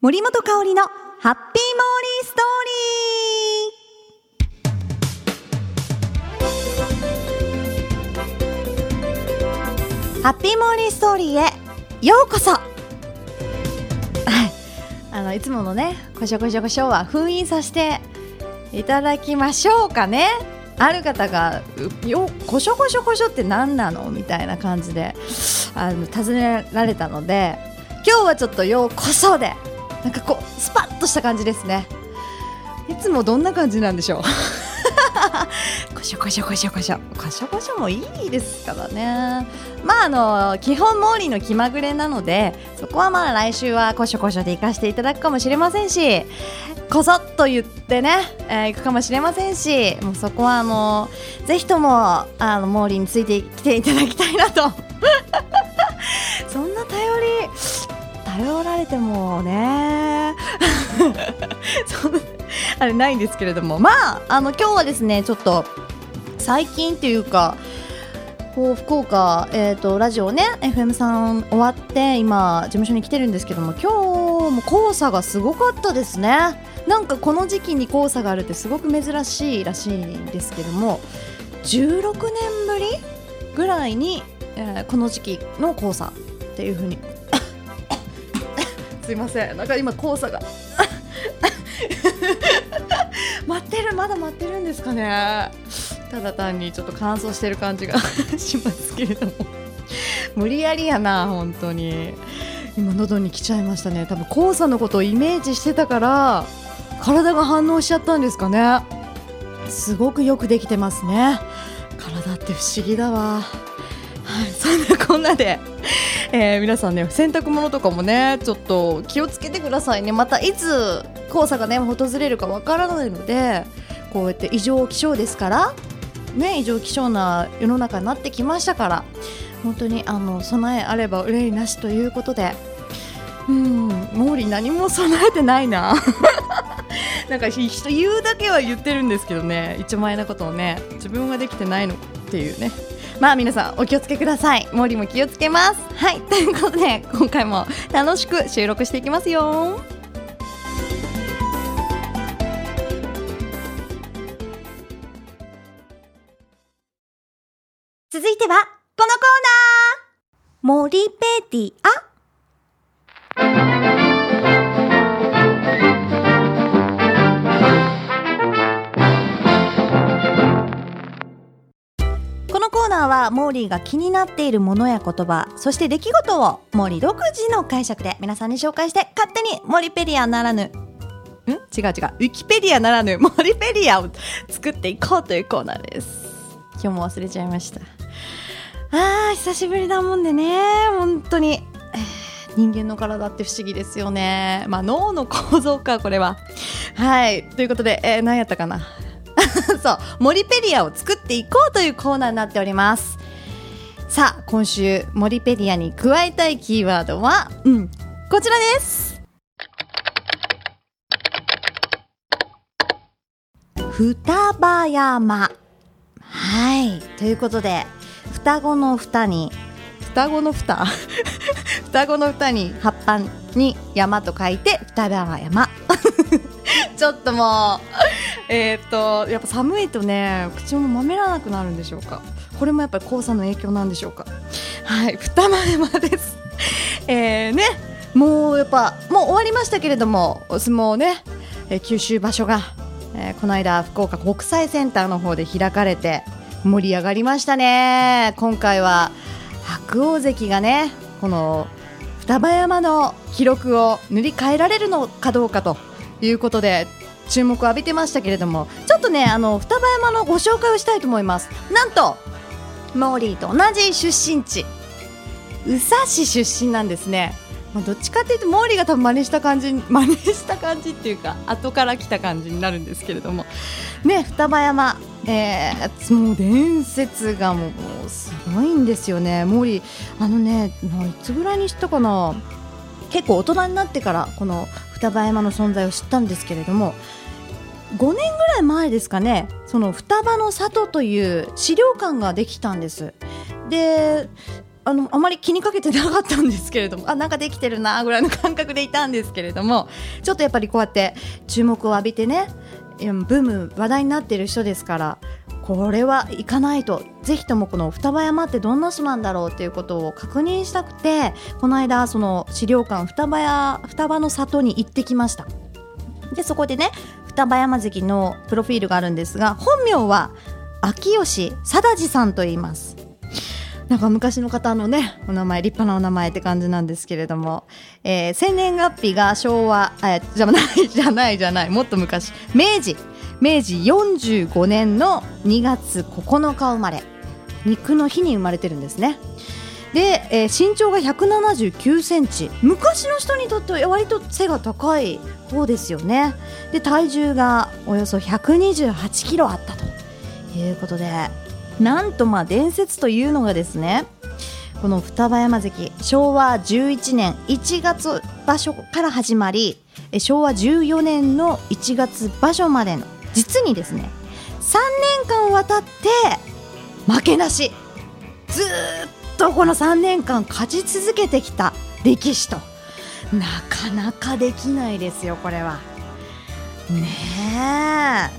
森本香里のハッピーモーリーストーリー。ハッピーモーリーストーリーへようこそ。は いあのいつものねこしょこしょこしょは封印させていただきましょうかね。ある方が「よこしょこしょこしょって何なの?」みたいな感じであの尋ねられたので今日はちょっと「ようこそ」でなんかこうスパッとした感じですね。いつもどんな感じなんでしょう？こしょこしょこしょこしょ。こしょこしょもいいですからね。まああの基本モーリーの気まぐれなのでそこはまあ来週はこしょこしょで行かせていただくかもしれませんしこそっと言ってね、えー、行くかもしれませんしもうそこはあのぜひともあのモーリーについてきていただきたいなと。頼られてもね。そんなあれないんですけれども。まああの今日はですねちょっと最近っていうかこう福岡、えーと、ラジオね FM さん終わって今事務所に来てるんですけども今日も黄砂がすごかったですね。なんかこの時期に黄砂があるってすごく珍しいらしいんですけども16年ぶりぐらいに、えー、この時期の黄砂っていう風にすいません。なんか今黄砂が。待ってる。まだ待ってるんですかね。ただ単にちょっと乾燥してる感じが しますけれども。無理やりやな本当に。今喉に来ちゃいましたね。多分黄砂のことをイメージしてたから体が反応しちゃったんですかね。すごくよくできてますね。体って不思議だわ。そんなこんなでえー、皆さんね洗濯物とかもねちょっと気をつけてくださいね。またいつ黄砂がね訪れるかわからないのでこうやって異常気象ですからね異常気象な世の中になってきましたから本当にあの備えあれば憂いなしということでうん毛利何も備えてないな。なんか人言うだけは言ってるんですけどね一万円なことをね自分はできてないのっていうね。まあ皆さんお気をつけください。森も気をつけます。はい。ということで今回も楽しく収録していきますよ。続いてはこのコーナー。森ペディアーはモーリーが気になっているものや言葉、そして出来事をモーリー独自の解釈で皆さんに紹介して勝手にモリペディアならぬ、ん？違う違う。ウィキペディアならぬモリペディアを作っていこうというコーナーです。今日も忘れちゃいました。あー、久しぶりだもんでね、本当に。人間の体って不思議ですよね。まあ脳の構造か、これは。はい。ということで、えー、何やったかな。そう、モリペディアを作っていこうというコーナーになっております。さあ、今週、モリペディアに加えたいキーワードは、うん、こちらです。双葉山。はい。ということで、双子の双に、双子の双 双子の双に葉っぱに山と書いて双葉山。ちょっともう、えっと、やっぱ寒いとね、口もまめらなくなるんでしょうか。これもやっぱり黄砂の影響なんでしょうか。はい、二前山です。えー、ね、もうやっぱ、もう終わりましたけれども、お相撲ね、えー、九州場所が、えー、この間、福岡国際センターの方で開かれて、盛り上がりましたね。今回は、白鵬関がね、この、双葉山の記録を塗り替えられるのかどうかということで注目を浴びてましたけれどもちょっとねあの双葉山のご紹介をしたいと思います。なんとモーリーと同じ出身地。宇佐市出身なんですね、まあ、どっちかっていうとモーリーが多分真似した感じ 真似した感じっていうか後から来た感じになるんですけれども。ね双葉山えー、もう伝説がもうすごいんですよね、モーリー、あのね、もういつぐらいに知ったかな、結構大人になってからこの双葉山の存在を知ったんですけれども5年ぐらい前ですかねその双葉の里という資料館ができたんです。であのあまり気にかけてなかったんですけれどもあなんかできてるなぐらいの感覚でいたんですけれどもちょっとやっぱりこうやって注目を浴びてねブーム話題になっている人ですからこれは行かないと。ぜひともこの双葉山ってどんな島なんだろうということを確認したくてこの間その資料館双葉や双葉の里に行ってきました。でそこでね双葉山関のプロフィールがあるんですが本名は秋吉貞治さんと言いますなんか昔の方のね、お名前、立派なお名前って感じなんですけれども、えー、生年月日が昭和、えじゃない、じゃない、じゃない、もっと昔、明治、明治45年の2月9日生まれ、肉の日に生まれてるんですね。で、えー、身長が179センチ。昔の人にとっては割と背が高い方ですよね。で体重がおよそ128キロあったと。いうことでなんとまあ伝説というのがですねこの双葉山関昭和11年1月場所から始まり昭和14年の1月場所までの実にですね3年間渡って負けなし。ずっとこの3年間勝ち続けてきた歴史となかなかできないですよこれは。ねえ。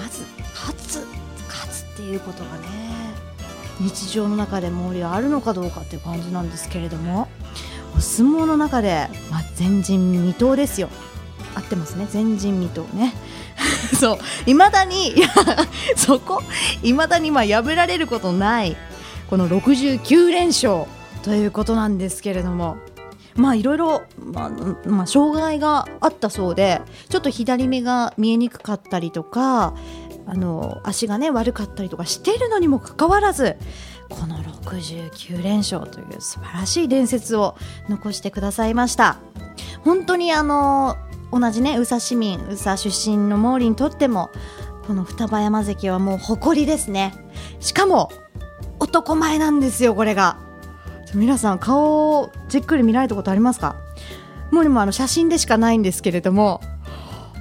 まず勝つ勝つっていうことがね日常の中で毛利はあるのかどうかっていう感じなんですけれどもお相撲の中で、まあ、前人未到ですよ。合ってますね。前人未到ね。そう。いまだにいやそこ？いまだにまあ破られることない。この69連勝ということなんですけれどもまあいろいろ、まあ、まあ、障害があったそうでちょっと左目が見えにくかったりとかあの足がね悪かったりとかしているのにもかかわらずこの69連勝という素晴らしい伝説を残してくださいました。本当にあの同じね宇佐市民宇佐出身の毛利にとってもこの双葉山関はもう誇りですね。しかも男前なんですよこれが。皆さん顔をじっくり見られたことありますか？もうもあの写真でしかないんですけれども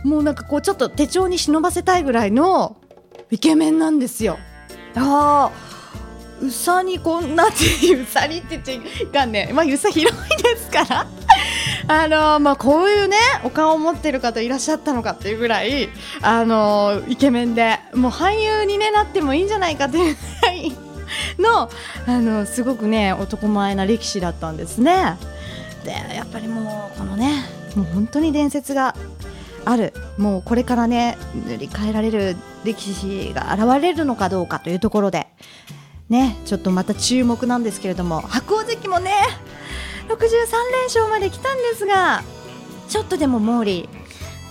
もうなんかこうちょっと手帳に忍ばせたいぐらいのイケメンなんですよ。ああうさにこんなっていううさにって言っちゃいかんね。まあうさ広いですから。あのまあこういうねお顔を持ってる方いらっしゃったのかっていうぐらいあのイケメンでもう俳優に、ね、なってもいいんじゃないかっていうぐらい のあのすごくね男前な歴史だったんですね。でやっぱりもうこのねもう本当に伝説がある。もうこれからね塗り替えられる歴史が現れるのかどうかというところで。ねちょっとまた注目なんですけれども。白鵬関もね63連勝まで来たんですがちょっとでも毛利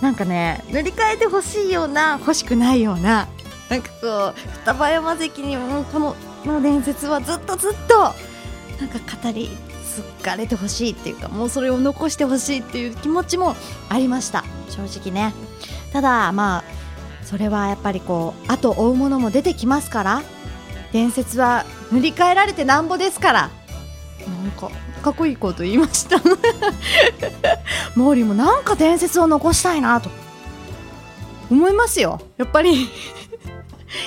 なんかね塗り替えてほしいような欲しくないようななんかこう双葉山関にもこのの伝説はずっとずっとなんか語り継がれてほしいっていうかもうそれを残してほしいっていう気持ちもありました。正直ね。ただまあそれはやっぱりこう後追うものも出てきますから伝説は塗り替えられてなんぼですからなんかかっこいいこと言いました。毛利もなんか伝説を残したいなと思いますよ。やっぱり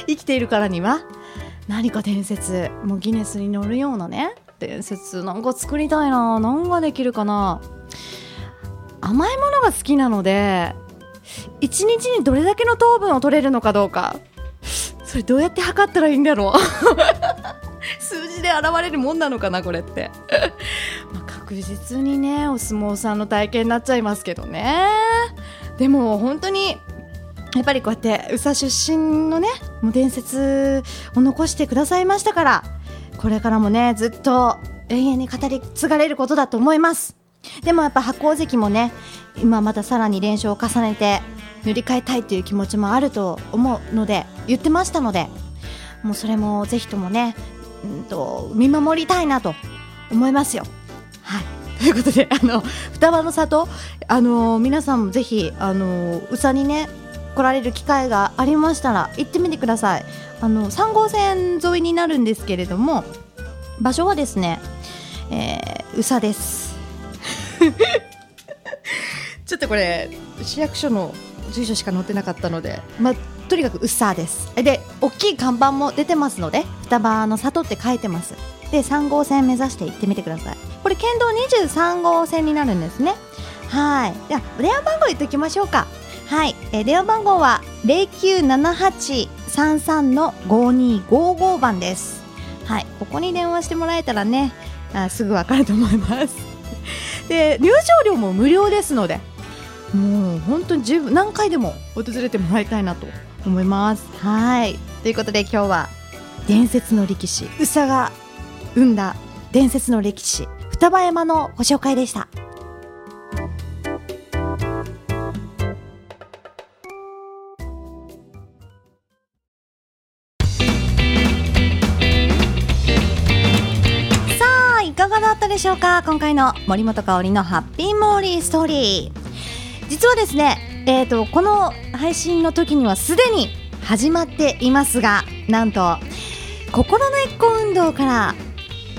生きているからには。何か伝説もうギネスに乗るようなね伝説なんか作りたいな何ができるかな。甘いものが好きなので1日にどれだけの糖分を取れるのかどうか。それどうやって測ったらいいんだろう。数字で現れるもんなのかなこれって。ま確実にねお相撲さんの体験になっちゃいますけどね。でも本当にやっぱりこうやって宇佐出身のねもう伝説を残してくださいましたからこれからもねずっと永遠に語り継がれることだと思いますでもやっぱ白鵬関もね今またさらに連勝を重ねて塗り替えたいという気持ちもあると思うので言ってましたのでもうそれもぜひともね、うんと、見守りたいなと思いますよ。はいということで、あの双葉の里、あの皆さんもぜひ、あの宇佐にね来られる機会がありましたら行ってみてください。あの3号線沿いになるんですけれども場所はですね、えー、宇佐です。ちょっとこれ市役所の住所しか載ってなかったので、まあ、とにかくうっさです。で大きい看板も出てますので双葉の里って書いてます。で3号線目指して行ってみてください。これ県道23号線になるんですね。はい。では電話番号言っておきましょうかはい、えー、電話番号は097833の5255番です。はい。ここに電話してもらえたらねあすぐわかると思います。で入場料も無料ですのでもう本当に十分何回でも訪れてもらいたいなと思います。はい。ということで今日は伝説の力士宇佐が生んだ伝説の歴史双葉山のご紹介でしたでしょうか？今回の森本香里のハッピーモーリーストーリー。実はですねえーとこの配信の時にはすでに始まっていますがなんと心根っこ運動から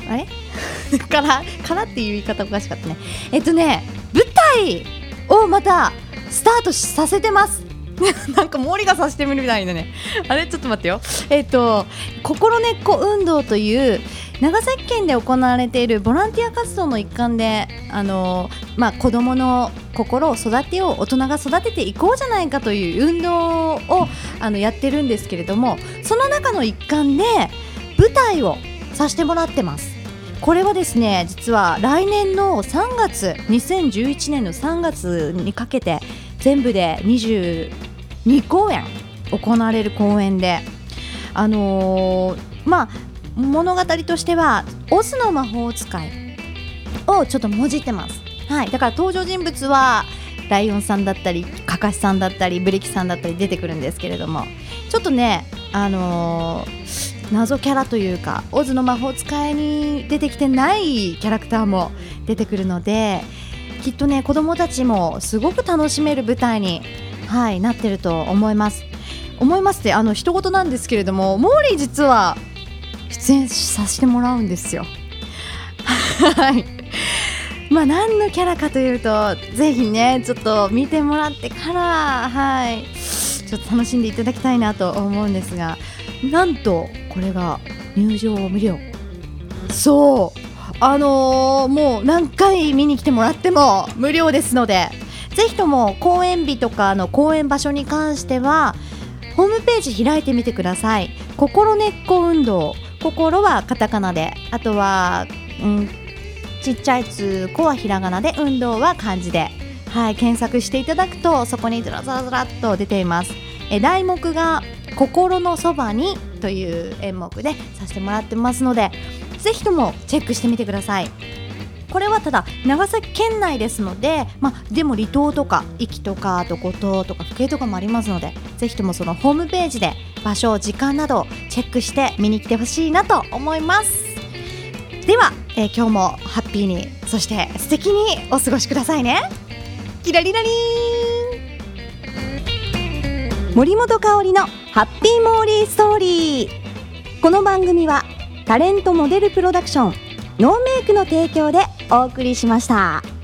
あれ？から？からっていう言い方おかしかったね。えっとね舞台をまたスタートさせてます。なんか毛利がさしてみるみたいなね。あれ？ちょっと待ってよ。えっと心根っこ運動という長崎県で行われているボランティア活動の一環であの、まあ、子どもの心を育てよう大人が育てていこうじゃないかという運動をあのやってるんですけれどもその中の一環で舞台をさせてもらってます。これはですね実は来年の3月2011年の3月にかけて全部で22公演行われる公演であのー、まあ物語としてはオズの魔法使いをちょっともじってます。はい。だから登場人物はライオンさんだったりカカシさんだったりブリキさんだったり出てくるんですけれども。ちょっとねあのー、謎キャラというかオズの魔法使いに出てきてないキャラクターも出てくるのできっとね子供たちもすごく楽しめる舞台に、はい、なってると思います。思いますってあの一言なんですけれどもモーリー実は出演させてもらうんですよ。はい。まあ何のキャラかというとぜひねちょっと見てもらってからはい。ちょっと楽しんでいただきたいなと思うんですがなんとこれが入場無料そう。あのー、もう何回見に来てもらっても無料ですのでぜひとも公演日とかの公演場所に関してはホームページ開いてみてください。心根っこ運動。心はカタカナであとは、うん、ちっちゃいつこはひらがなで運動は漢字で、はい、検索していただくとそこにずらずらずらっと出ています。え題目が心のそばにという演目でさせてもらってますのでぜひともチェックしてみてください。これはただ長崎県内ですので、ま、でも離島とか壱岐とかあと五島とか府警とかもありますのでぜひともそのホームページで場所時間などチェックして見に来てほしいなと思います。では、えー、今日もハッピーにそして素敵にお過ごしくださいね。キラリラリン。森本香里のハッピーモーリーストーリー。この番組はタレントモデルプロダクションノーメイクの提供でお送りしました。